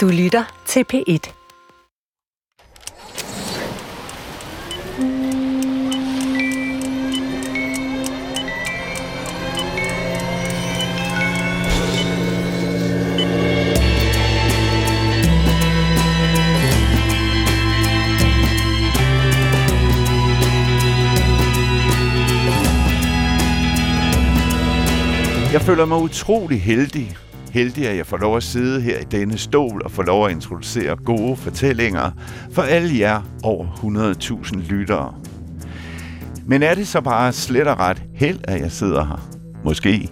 Du lytter til P1. Jeg føler mig utrolig heldig. Heldig, at jeg får lov at sidde her i denne stol og få lov at introducere gode fortællinger for alle jer over 100.000 lyttere. Men er det så bare slet og ret held, at jeg sidder her? Måske.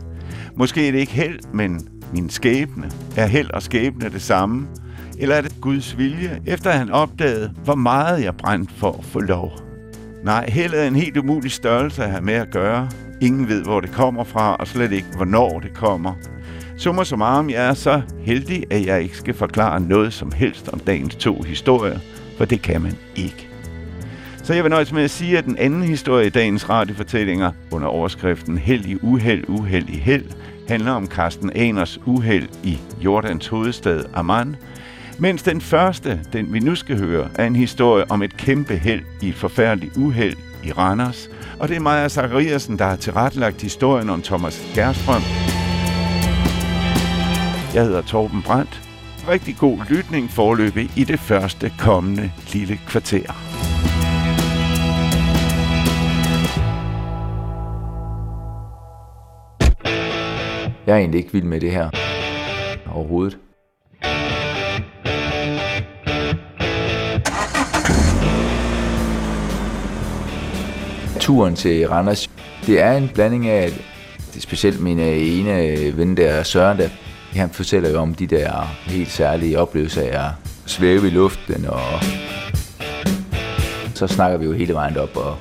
Måske er det ikke held, men min skæbne. Er held og skæbne det samme? Eller er det Guds vilje, efter han opdagede, hvor meget jeg brændte for at få lov? Nej, held er en helt umulig størrelse at have med at gøre. Ingen ved, hvor det kommer fra, og slet ikke, hvornår det kommer. Summa summarum, jeg er så heldig, at jeg ikke skal forklare noget som helst om dagens to historier, for det kan man ikke. Så jeg vil nøjes med at sige, at den anden historie i dagens radiofortællinger under overskriften Held i uheld, uheld i held, handler om Carsten Aners uheld i Jordans hovedstad Amman, mens den første, den vi nu skal høre, er en historie om et kæmpe held i et forfærdeligt uheld i Randers. Og det er Maja Zachariasen, der har tilrettelagt historien om Thomas Gerstrøm. Jeg hedder Torben Brandt. Rigtig god lytning forløbig i det første kommende lille kvarter. Jeg er egentlig ikke vild med det her overhovedet. Turen til Randers, det er en blanding af, det er specielt min øh, ene øh, ven der, Søren, der, han fortæller jo om de der helt særlige oplevelser af at svæve i luften, og så snakker vi jo hele vejen op og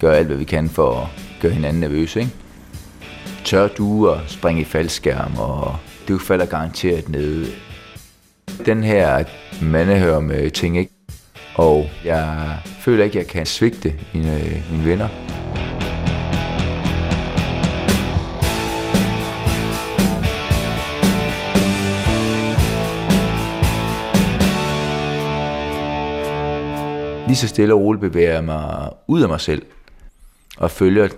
gør alt, hvad vi kan for at gøre hinanden nervøse, ikke? Tør du at springe i faldskærm, og du falder garanteret ned. Den her mandehør med ting, ikke? Og jeg føler ikke, at jeg kan svigte mine, mine venner. Lige så stille og roligt bevæger jeg mig ud af mig selv og følger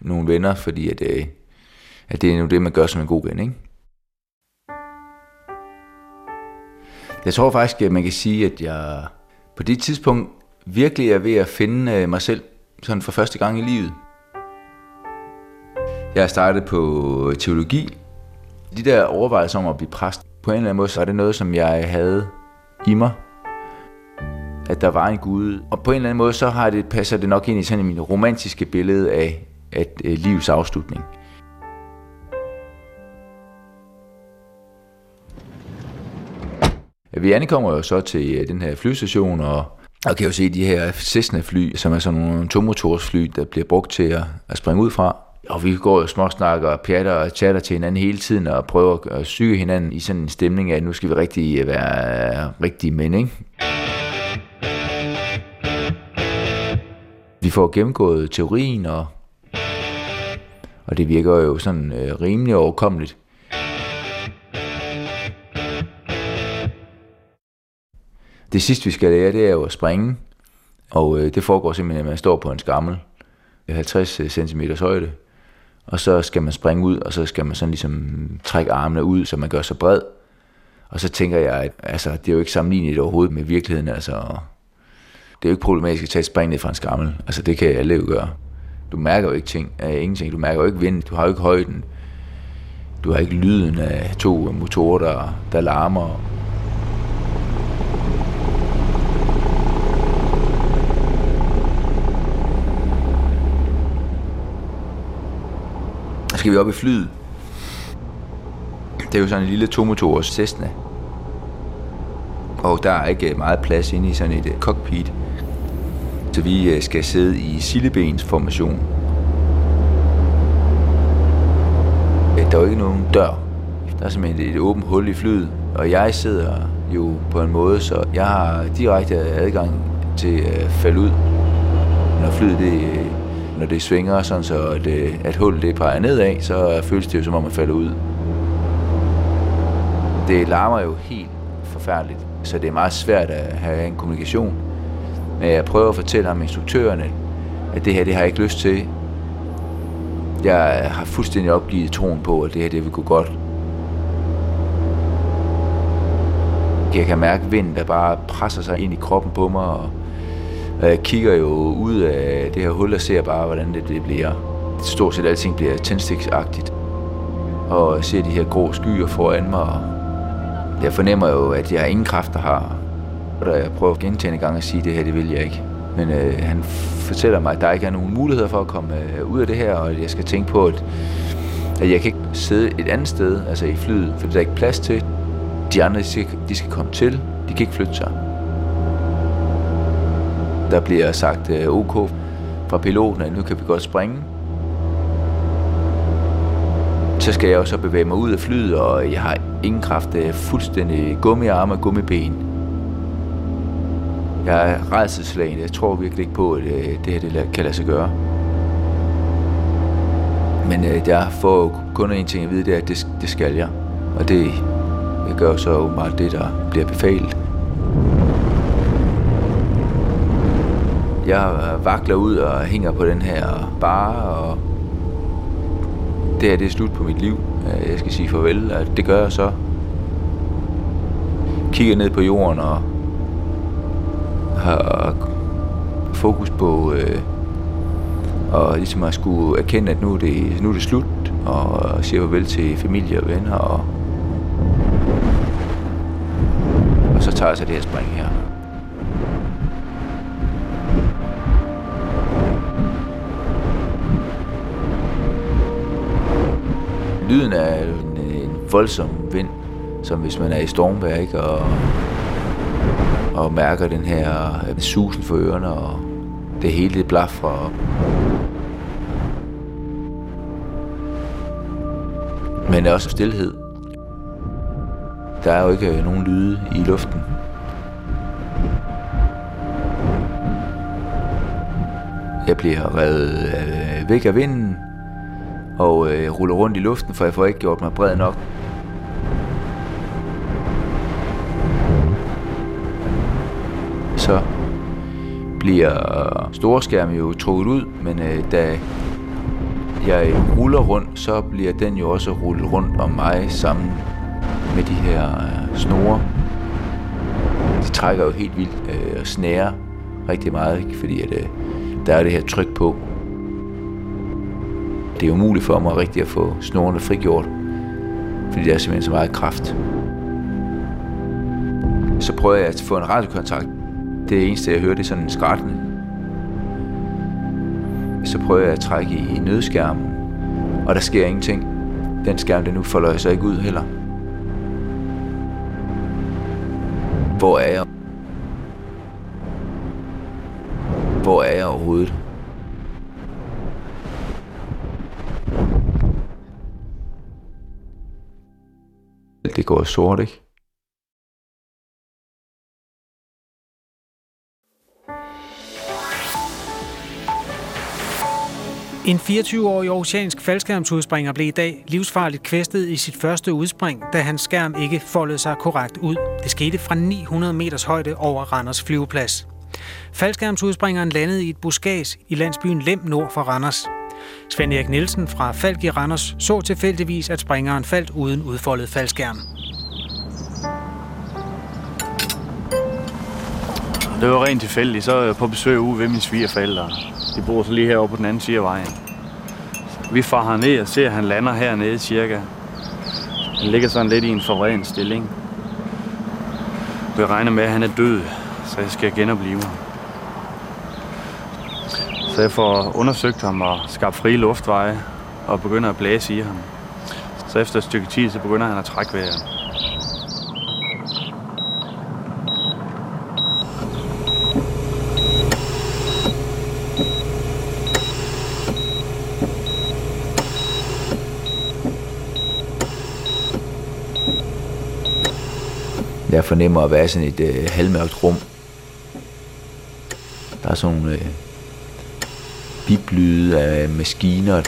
nogle venner, fordi at, øh, at det er nu det, man gør som en god ven. Ikke? Jeg tror faktisk, at man kan sige, at jeg på det tidspunkt virkelig er ved at finde øh, mig selv sådan for første gang i livet. Jeg har startet på teologi. De der overvejelser om at blive præst, på en eller anden måde, så er det noget, som jeg havde i mig. At der var en Gud. Og på en eller anden måde, så har det, passer det nok ind i sådan min romantiske billede af at øh, livets afslutning. Vi ankommer jo så til øh, den her flystation, og og kan jo se de her Cessna-fly, som er sådan nogle tomotorsfly, der bliver brugt til at, at springe ud fra. Og vi går jo småsnakker og pjatter og chatter til hinanden hele tiden, og prøver at syge hinanden i sådan en stemning af, at nu skal vi rigtig øh, være rigtige mænd, ikke? Vi får gennemgået teorien, og, og det virker jo sådan øh, rimelig overkommeligt. Det sidste, vi skal lære, det er jo at springe. Og øh, det foregår simpelthen, at man står på en skammel, øh, 50 øh, cm højde, og så skal man springe ud, og så skal man sådan ligesom trække armene ud, så man gør sig bred. Og så tænker jeg, at altså, det er jo ikke sammenlignet overhovedet med virkeligheden. Altså, det er jo ikke problematisk at tage et spring ned fra en skammel. Altså, det kan alle jo gøre. Du mærker jo ikke ting, af ingenting. Du mærker jo ikke vind, du har jo ikke højden. Du har ikke lyden af to motorer, der, der larmer. skal vi op i flyet. Det er jo sådan en lille tomotors Cessna. Og der er ikke meget plads inde i sådan et cockpit. Så vi øh, skal sidde i sillebens formation. Øh, der er jo ikke nogen dør. Der er simpelthen et åbent hul i flyet. Og jeg sidder jo på en måde, så jeg har direkte adgang til at falde ud, når flyet det øh, når det svinger, sådan så at, at hullet det peger nedad, så føles det jo som om man falder ud. Det larmer jo helt forfærdeligt. Så det er meget svært at have en kommunikation. Men jeg prøver at fortælle ham, instruktørerne, at det her, det har jeg ikke lyst til. Jeg har fuldstændig opgivet troen på, at det her, det vil gå godt. Jeg kan mærke vinden, der bare presser sig ind i kroppen på mig, og jeg kigger jo ud af det her hul og ser bare, hvordan det, det bliver. Stort set alting bliver tændstiksagtigt. Og jeg ser de her grå skyer foran mig, og jeg fornemmer jo, at jeg ingen kræfter har. Og jeg prøver gentagende gange at sige, at det her, det vil jeg ikke. Men øh, han fortæller mig, at der ikke er nogen muligheder for at komme øh, ud af det her, og at jeg skal tænke på, at, at jeg kan ikke sidde et andet sted, altså i flyet, for der er ikke plads til. De andre, de skal, de skal komme til. De kan ikke flytte sig. Der bliver sagt øh, OK fra piloten, at nu kan vi godt springe. Så skal jeg jo så bevæge mig ud af flyet, og jeg har ingen kraft. Det er fuldstændig gummiarme og gummiben. Jeg er redselslagen. Jeg tror virkelig ikke på, at øh, det her det kan lade sig gøre. Men øh, jeg får kun en ting at vide, det er, at det, det skal jeg. Og det jeg gør så åbenbart det, der bliver befalet. Jeg vakler ud og hænger på den her bar, og det her det er slut på mit liv. Øh, jeg skal sige farvel, og det gør jeg så. Kigger ned på jorden og fokus på øh, og ligesom at skulle erkende, at nu er det, nu er det slut, og sige farvel til familie og venner, og, og så tager jeg så det her spring her. Lyden er en, en voldsom vind, som hvis man er i stormvejr, ikke? Og, og mærker den her susen for ørerne, og det hele det blaffer op. Men der er også stillhed. Der er jo ikke øh, nogen lyde i luften. Jeg bliver revet øh, væk af vinden, og øh, ruller rundt i luften, for jeg får ikke gjort mig bred nok. Så bliver storskærmen jo trukket ud, men øh, da jeg ruller rundt, så bliver den jo også rullet rundt om mig sammen med de her øh, snore. De trækker jo helt vildt øh, og snærer rigtig meget, ikke? fordi at, øh, der er det her tryk på. Det er umuligt for mig rigtig at få snorene frigjort, fordi der er simpelthen så meget kraft. Så prøver jeg at få en radiokontakt. Det eneste, jeg hører, det er sådan en skrættende. Så prøver jeg at trække i nødskærmen, og der sker ingenting. Den skærm, den nu folder sig ikke ud heller. Hvor er jeg? Hvor er jeg overhovedet? Det går sort, ikke? En 24-årig oceansk faldskærmsudspringer blev i dag livsfarligt kvæstet i sit første udspring, da hans skærm ikke foldede sig korrekt ud. Det skete fra 900 meters højde over Randers flyveplads. Faldskærmsudspringeren landede i et buskads i landsbyen Lem nord for Randers. Svend Erik Nielsen fra Falk i Randers så tilfældigvis, at springeren faldt uden udfoldet faldskærm. Det var rent tilfældigt. Så jeg på besøg ude ved mine svigerforældre. De bor så lige herovre på den anden side af vejen. Vi farer ned og ser, at han lander hernede cirka. Han ligger sådan lidt i en forvreden stilling. Vi regner med, at han er død, så jeg skal genopleve ham. Så jeg får undersøgt ham og skabt frie luftveje og begynder at blæse i ham. Så efter et stykke tid, så begynder han at trække vejret. jeg fornemmer at være sådan et øh, halvmørkt rum. Der er sådan nogle øh, biplyde af maskiner.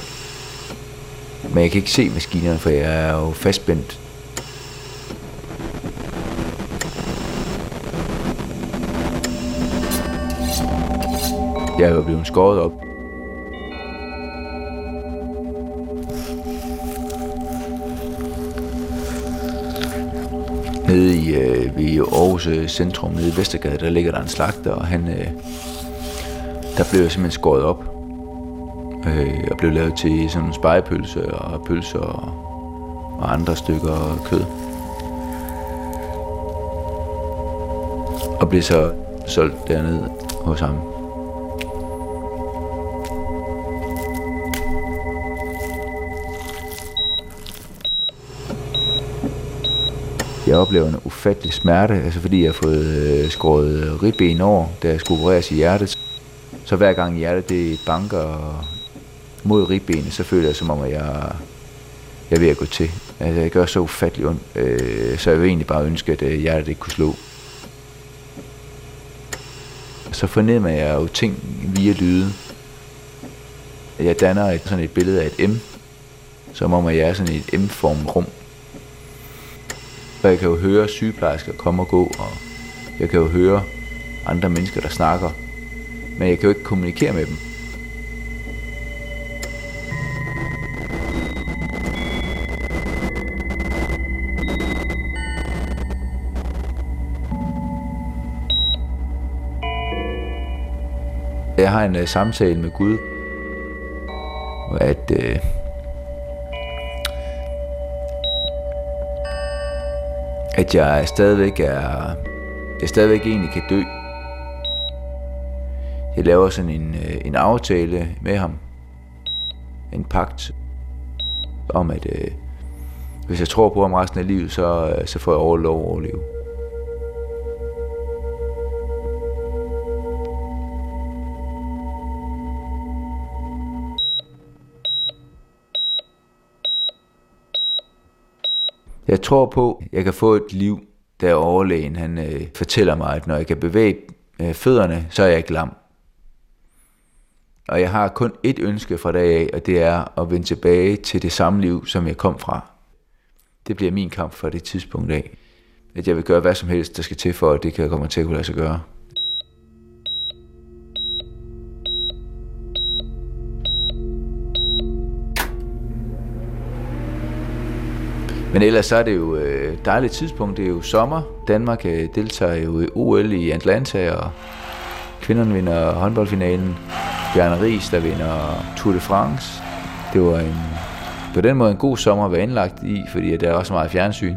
Men jeg kan ikke se maskinerne, for jeg er jo fastbændt. Jeg er jo blevet skåret op. Nede i, øh, ved Aarhus øh, Centrum, nede i Vestergade, der ligger der en slagter, og han, øh, der blev jeg simpelthen skåret op. Øh, og blev lavet til sådan en spejepølse og pølser og, og andre stykker kød. Og blev så solgt dernede hos ham. Jeg oplever en ufattelig smerte, altså fordi jeg har fået øh, skåret øh, ribben over, da jeg skulle opereres i hjertet. Så hver gang hjertet det banker mod ribbenet, så føler jeg som om, at jeg, jeg er ved at gå til. Altså, jeg gør så ufattelig ondt, øh, så jeg vil egentlig bare ønske, at øh, hjertet ikke kunne slå. Så fornemmer jeg jo ting via lyde. Jeg danner et, sådan et billede af et M, som om at jeg er sådan et M-formet rum. For jeg kan jo høre sygeplejersker komme og gå, og jeg kan jo høre andre mennesker, der snakker. Men jeg kan jo ikke kommunikere med dem. Jeg har en uh, samtale med Gud, at uh, at jeg stadigvæk er, jeg stadigvæk egentlig kan dø. Jeg laver sådan en, øh, en aftale med ham, en pagt om, at øh, hvis jeg tror på ham resten af livet, så, øh, så får jeg over lov at overleve. Jeg tror på, at jeg kan få et liv, da overlægen han øh, fortæller mig, at når jeg kan bevæge øh, fødderne, så er jeg ikke lam. Og jeg har kun et ønske fra dag af, og det er at vende tilbage til det samme liv, som jeg kom fra. Det bliver min kamp fra det tidspunkt af. At jeg vil gøre hvad som helst, der skal til for, at det kan komme til at kunne lade sig gøre. Men ellers så er det jo et dejligt tidspunkt. Det er jo sommer. Danmark øh, deltager jo i OL i Atlanta, og kvinderne vinder håndboldfinalen. Bjarne Ries, der vinder Tour de France. Det var en, på den måde en god sommer at være indlagt i, fordi der er også meget fjernsyn.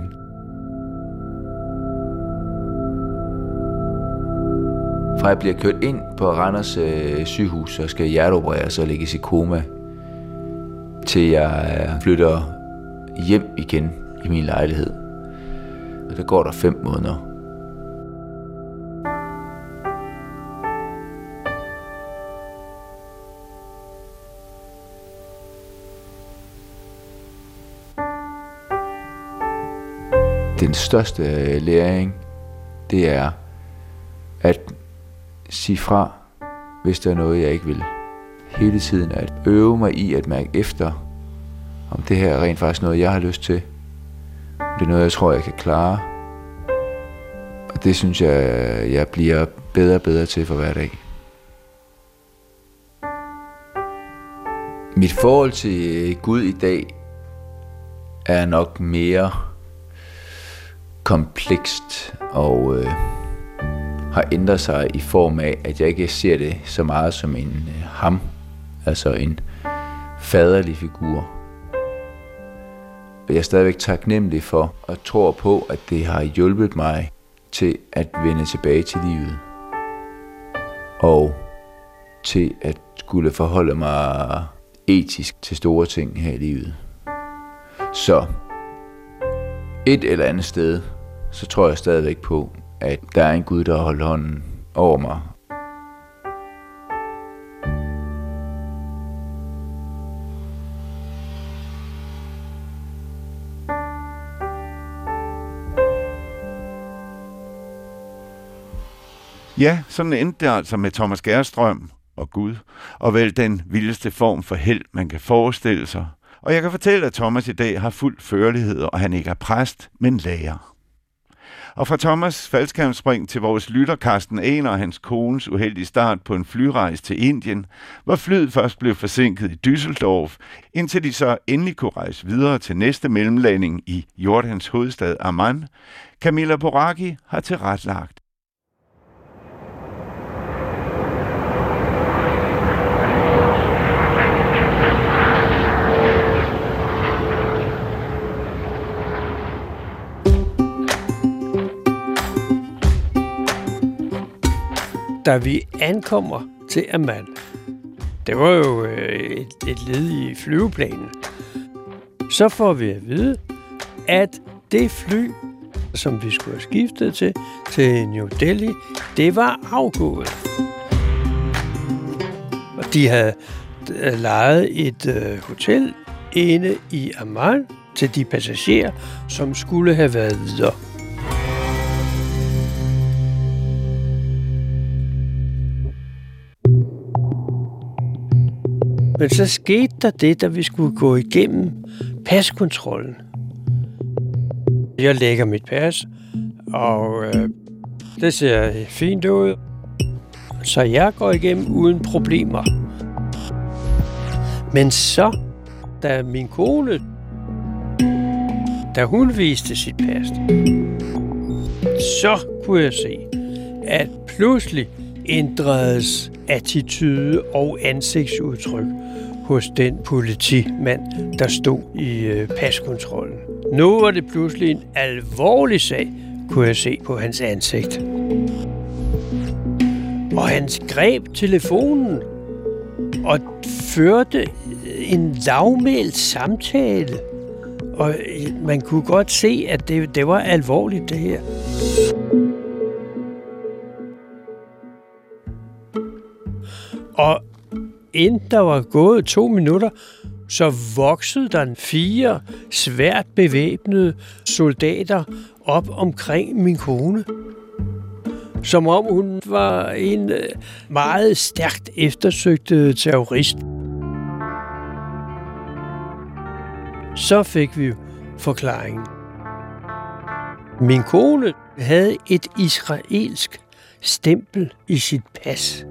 Fra jeg bliver kørt ind på Randers øh, sygehus og skal hjerteopereres og lægges i koma, til jeg øh, flytter hjem igen i min lejlighed. Og der går der fem måneder. Den største læring, det er at sige fra, hvis der er noget, jeg ikke vil. Hele tiden at øve mig i at mærke efter, om det her er rent faktisk noget, jeg har lyst til. Det er noget, jeg tror, jeg kan klare. Og det synes jeg, jeg bliver bedre og bedre til for hver dag. Mit forhold til Gud i dag er nok mere komplekst og øh, har ændret sig i form af, at jeg ikke ser det så meget som en øh, ham, altså en faderlig figur, jeg er stadigvæk taknemmelig for og tror på, at det har hjulpet mig til at vende tilbage til livet. Og til at skulle forholde mig etisk til store ting her i livet. Så et eller andet sted, så tror jeg stadigvæk på, at der er en Gud, der har holdt hånden over mig Ja, sådan endte det altså med Thomas Gerstrøm og Gud, og vel den vildeste form for held, man kan forestille sig. Og jeg kan fortælle, at Thomas i dag har fuld førlighed, og han ikke er præst, men lærer. Og fra Thomas faldskærmspring til vores lytter Carsten Ener og hans kones uheldige start på en flyrejse til Indien, hvor flyet først blev forsinket i Düsseldorf, indtil de så endelig kunne rejse videre til næste mellemlanding i Jordans hovedstad Amman, Camilla Boraki har tilretlagt. Da vi ankommer til Amman, det var jo øh, et, et led i flyveplanen, så får vi at vide, at det fly, som vi skulle have skiftet til, til New Delhi, det var afgået. Og de havde øh, lejet et øh, hotel inde i Amman til de passagerer, som skulle have været videre. Men så skete der det, da vi skulle gå igennem paskontrollen. Jeg lægger mit pas, og øh, det ser fint ud. Så jeg går igennem uden problemer. Men så, da min kone, da hun viste sit pas, så kunne jeg se, at pludselig ændredes attitude og ansigtsudtryk hos den politimand, der stod i øh, paskontrollen. Nu var det pludselig en alvorlig sag, kunne jeg se på hans ansigt. Og han greb telefonen og førte øh, en lavmælt samtale. Og øh, man kunne godt se, at det, det var alvorligt, det her. Og inden der var gået to minutter, så voksede der fire svært bevæbnede soldater op omkring min kone. Som om hun var en øh, meget stærkt eftersøgt terrorist. Så fik vi forklaringen. Min kone havde et israelsk stempel i sit pas.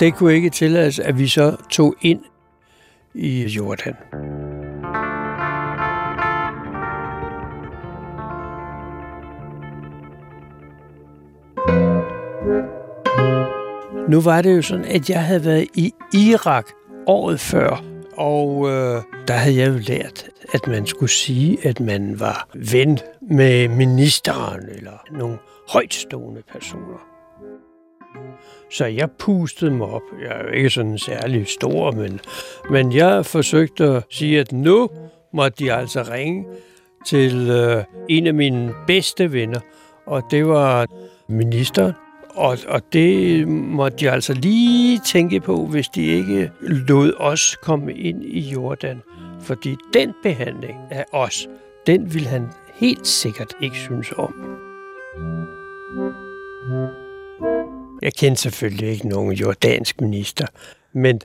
Det kunne ikke tillades, at vi så tog ind i Jordan. Nu var det jo sådan, at jeg havde været i Irak året før, og øh, der havde jeg jo lært, at man skulle sige, at man var ven med ministeren eller nogle højtstående personer. Så jeg pustede mig op. Jeg er jo ikke sådan særlig stor, men, men jeg forsøgte at sige, at nu måtte de altså ringe til øh, en af mine bedste venner, og det var ministeren. Og, og det måtte de altså lige tænke på, hvis de ikke lod os komme ind i Jordan. Fordi den behandling af os, den vil han helt sikkert ikke synes om. Jeg kendte selvfølgelig ikke nogen jordansk minister, men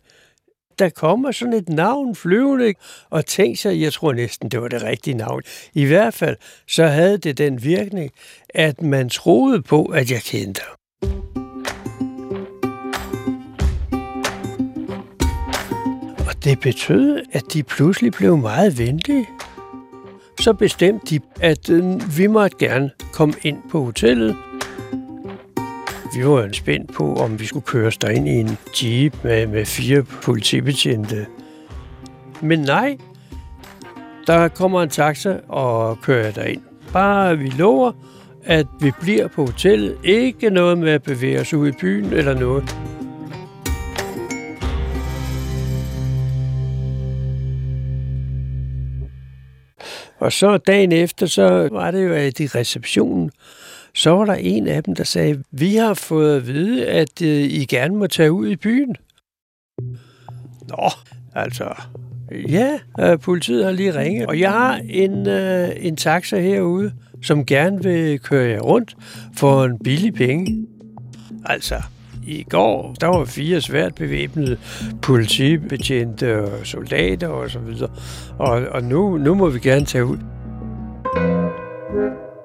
der kommer sådan et navn flyvende, og tænk sig, jeg tror næsten, det var det rigtige navn. I hvert fald, så havde det den virkning, at man troede på, at jeg kendte ham. Og det betød, at de pludselig blev meget venlige. Så bestemte de, at øh, vi måtte gerne komme ind på hotellet, vi var jo spændt på, om vi skulle køres ind i en jeep med, med fire politibetjente. Men nej, der kommer en taxa og kører ind. Bare vi lover, at vi bliver på hotellet. Ikke noget med at bevæge os ud i byen eller noget. Og så dagen efter, så var det jo, at i receptionen, så var der en af dem, der sagde, vi har fået at vide, at øh, I gerne må tage ud i byen. Nå, altså, ja, øh, politiet har lige ringet, og jeg har en, øh, en taxa herude, som gerne vil køre jer rundt for en billig penge. Altså, i går, der var fire svært bevæbnede politibetjente og soldater og så videre. Og, og nu, nu må vi gerne tage ud.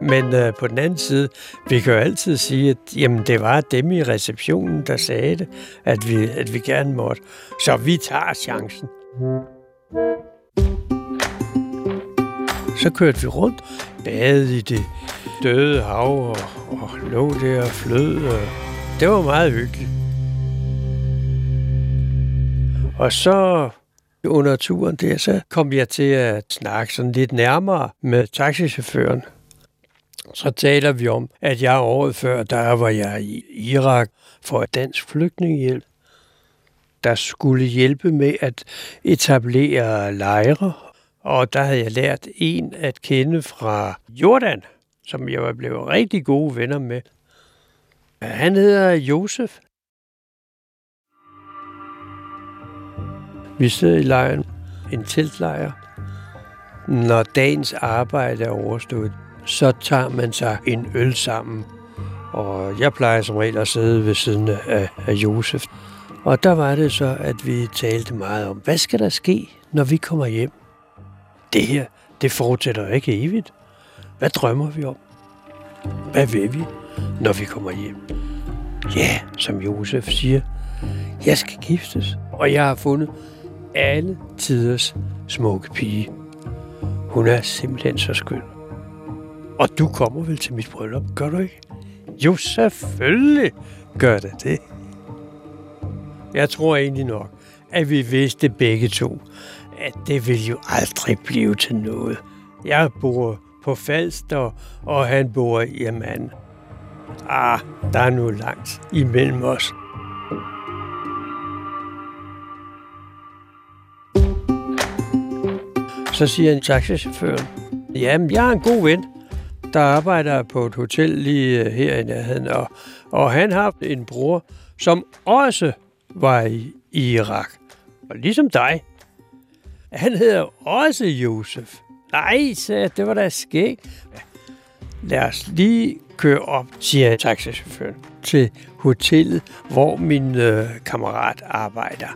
Men øh, på den anden side, vi kan jo altid sige, at jamen, det var dem i receptionen, der sagde det, at vi, at vi gerne måtte. Så vi tager chancen. Så kørte vi rundt, badede i det døde hav og, og lå der og flød. Og det var meget hyggeligt. Og så under turen der, så kom jeg til at snakke sådan lidt nærmere med taxichaufføren. Så taler vi om, at jeg året før, der var jeg i Irak for dansk flygtningehjælp, der skulle hjælpe med at etablere lejre. Og der havde jeg lært en at kende fra Jordan, som jeg var blevet rigtig gode venner med. Han hedder Josef. Vi sidder i lejren, en teltlejr. Når dagens arbejde er overstået, så tager man sig en øl sammen. Og jeg plejer som regel at sidde ved siden af, af Josef. Og der var det så, at vi talte meget om, hvad skal der ske, når vi kommer hjem? Det her, det fortsætter ikke evigt. Hvad drømmer vi om? Hvad vil vi, når vi kommer hjem? Ja, som Josef siger, jeg skal giftes, og jeg har fundet alle tiders smukke pige. Hun er simpelthen så skøn. Og du kommer vel til mit bryllup, gør du ikke? Jo, selvfølgelig gør det det. Jeg tror egentlig nok, at vi vidste begge to, at det ville jo aldrig blive til noget. Jeg bor på Falster, og han bor i Amman. Ah, der er nu langt imellem os. Så siger en taxichauffør, jamen, jeg er en god ven, der arbejder på et hotel lige øh, her i nærheden, og, og han har en bror, som også var i, i Irak. Og ligesom dig. Han hedder også Josef. Nej, sagde det var da skægt. Lad os lige køre op, siger taxichaufføren, til hotellet, hvor min øh, kammerat arbejder.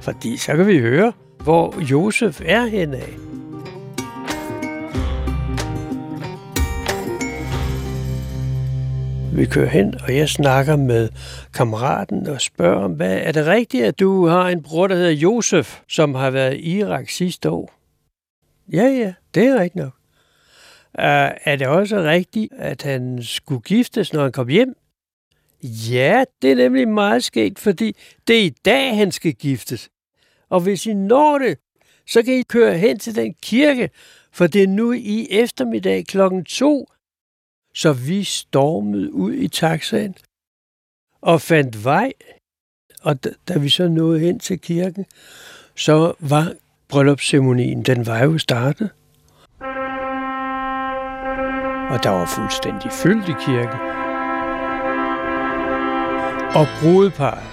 Fordi så kan vi høre, hvor Josef er henad. Vi kører hen, og jeg snakker med kammeraten og spørger om, hvad er det rigtigt, at du har en bror, der hedder Josef, som har været i Irak sidste år? Ja, ja, det er rigtigt nok. Uh, er det også rigtigt, at han skulle giftes, når han kom hjem? Ja, det er nemlig meget sket, fordi det er i dag, han skal giftes. Og hvis I når det, så kan I køre hen til den kirke, for det er nu i eftermiddag klokken to, så vi stormede ud i taxaen og fandt vej. Og da, da vi så nåede hen til kirken, så var bryllupsceremonien, den var jo startet. Og der var fuldstændig fyldt i kirken. Og brudeparret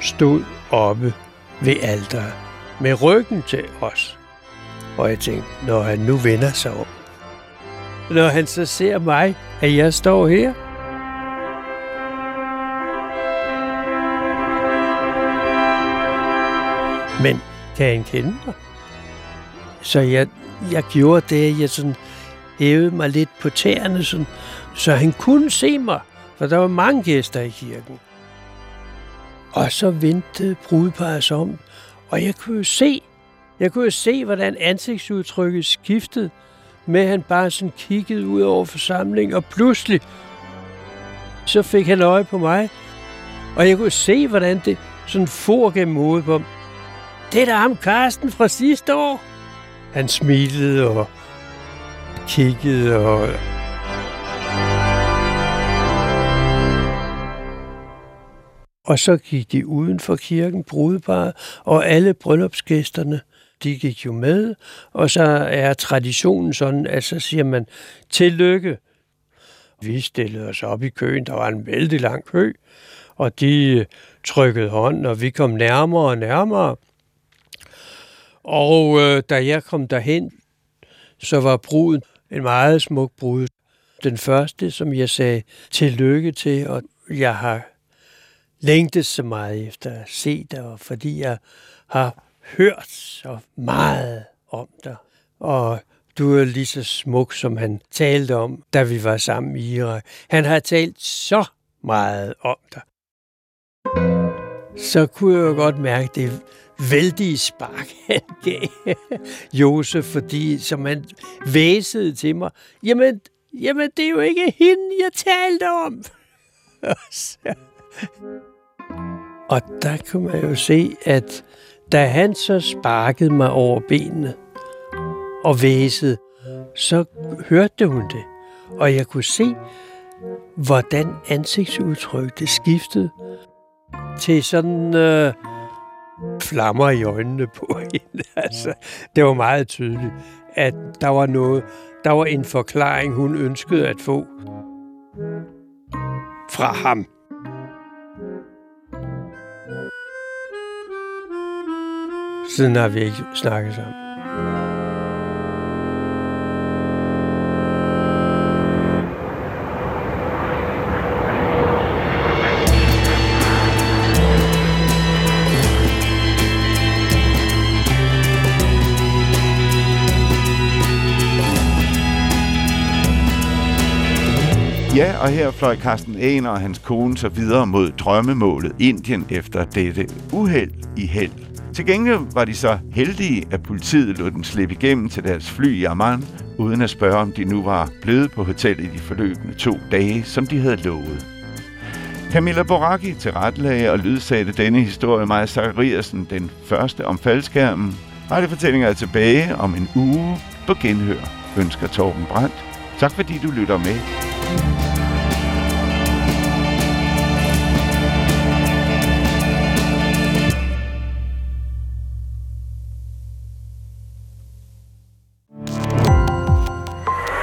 stod oppe ved alderet med ryggen til os. Og jeg tænkte, når han nu vender sig om, når han så ser mig, at jeg står her. Men kan han kende mig? Så jeg, jeg gjorde det, jeg sådan hævede mig lidt på tæerne, sådan, så han kunne se mig, for der var mange gæster i kirken. Og så vendte brudeparret om, og jeg kunne jo se, jeg kunne jo se, hvordan ansigtsudtrykket skiftede med, at han bare sådan kiggede ud over forsamlingen, og pludselig så fik han øje på mig, og jeg kunne se, hvordan det sådan for gennem hovedet på ham. Det er da ham, Karsten, fra sidste år. Han smilede og kiggede og... Og så gik de uden for kirken, brudeparet, og alle bryllupsgæsterne de gik jo med, og så er traditionen sådan, at så siger man, tillykke. Vi stillede os op i køen, der var en vældig lang kø, og de øh, trykkede hånd, og vi kom nærmere og nærmere. Og øh, da jeg kom derhen, så var bruden en meget smuk brud. Den første, som jeg sagde tillykke til, og jeg har længtes så meget efter at se dig, fordi jeg har hørt så meget om dig, og du er lige så smuk, som han talte om, da vi var sammen i Irak. Han har talt så meget om dig. Så kunne jeg jo godt mærke det vældige spark, han gav Josef, fordi som han væsede til mig, jamen, jamen det er jo ikke hende, jeg talte om. Og der kunne man jo se, at da han så sparkede mig over benene og væsede, så hørte hun det. Og jeg kunne se, hvordan ansigtsudtrykket skiftede til sådan øh, flammer i øjnene på hende. Altså, det var meget tydeligt, at der var noget, der var en forklaring, hun ønskede at få fra ham. Siden har vi ikke snakket sammen. Ja, og her fløj Carsten Aner og hans kone så videre mod drømmemålet Indien efter dette uheld i held. Til gengæld var de så heldige, at politiet lod dem slippe igennem til deres fly i Amman, uden at spørge, om de nu var blevet på hotellet i de forløbende to dage, som de havde lovet. Camilla Boracchi til og lydsatte denne historie Maja Zachariasen den første om faldskærmen. Radiofortællinger er tilbage om en uge på genhør, ønsker Torben Brandt. Tak fordi du lytter med.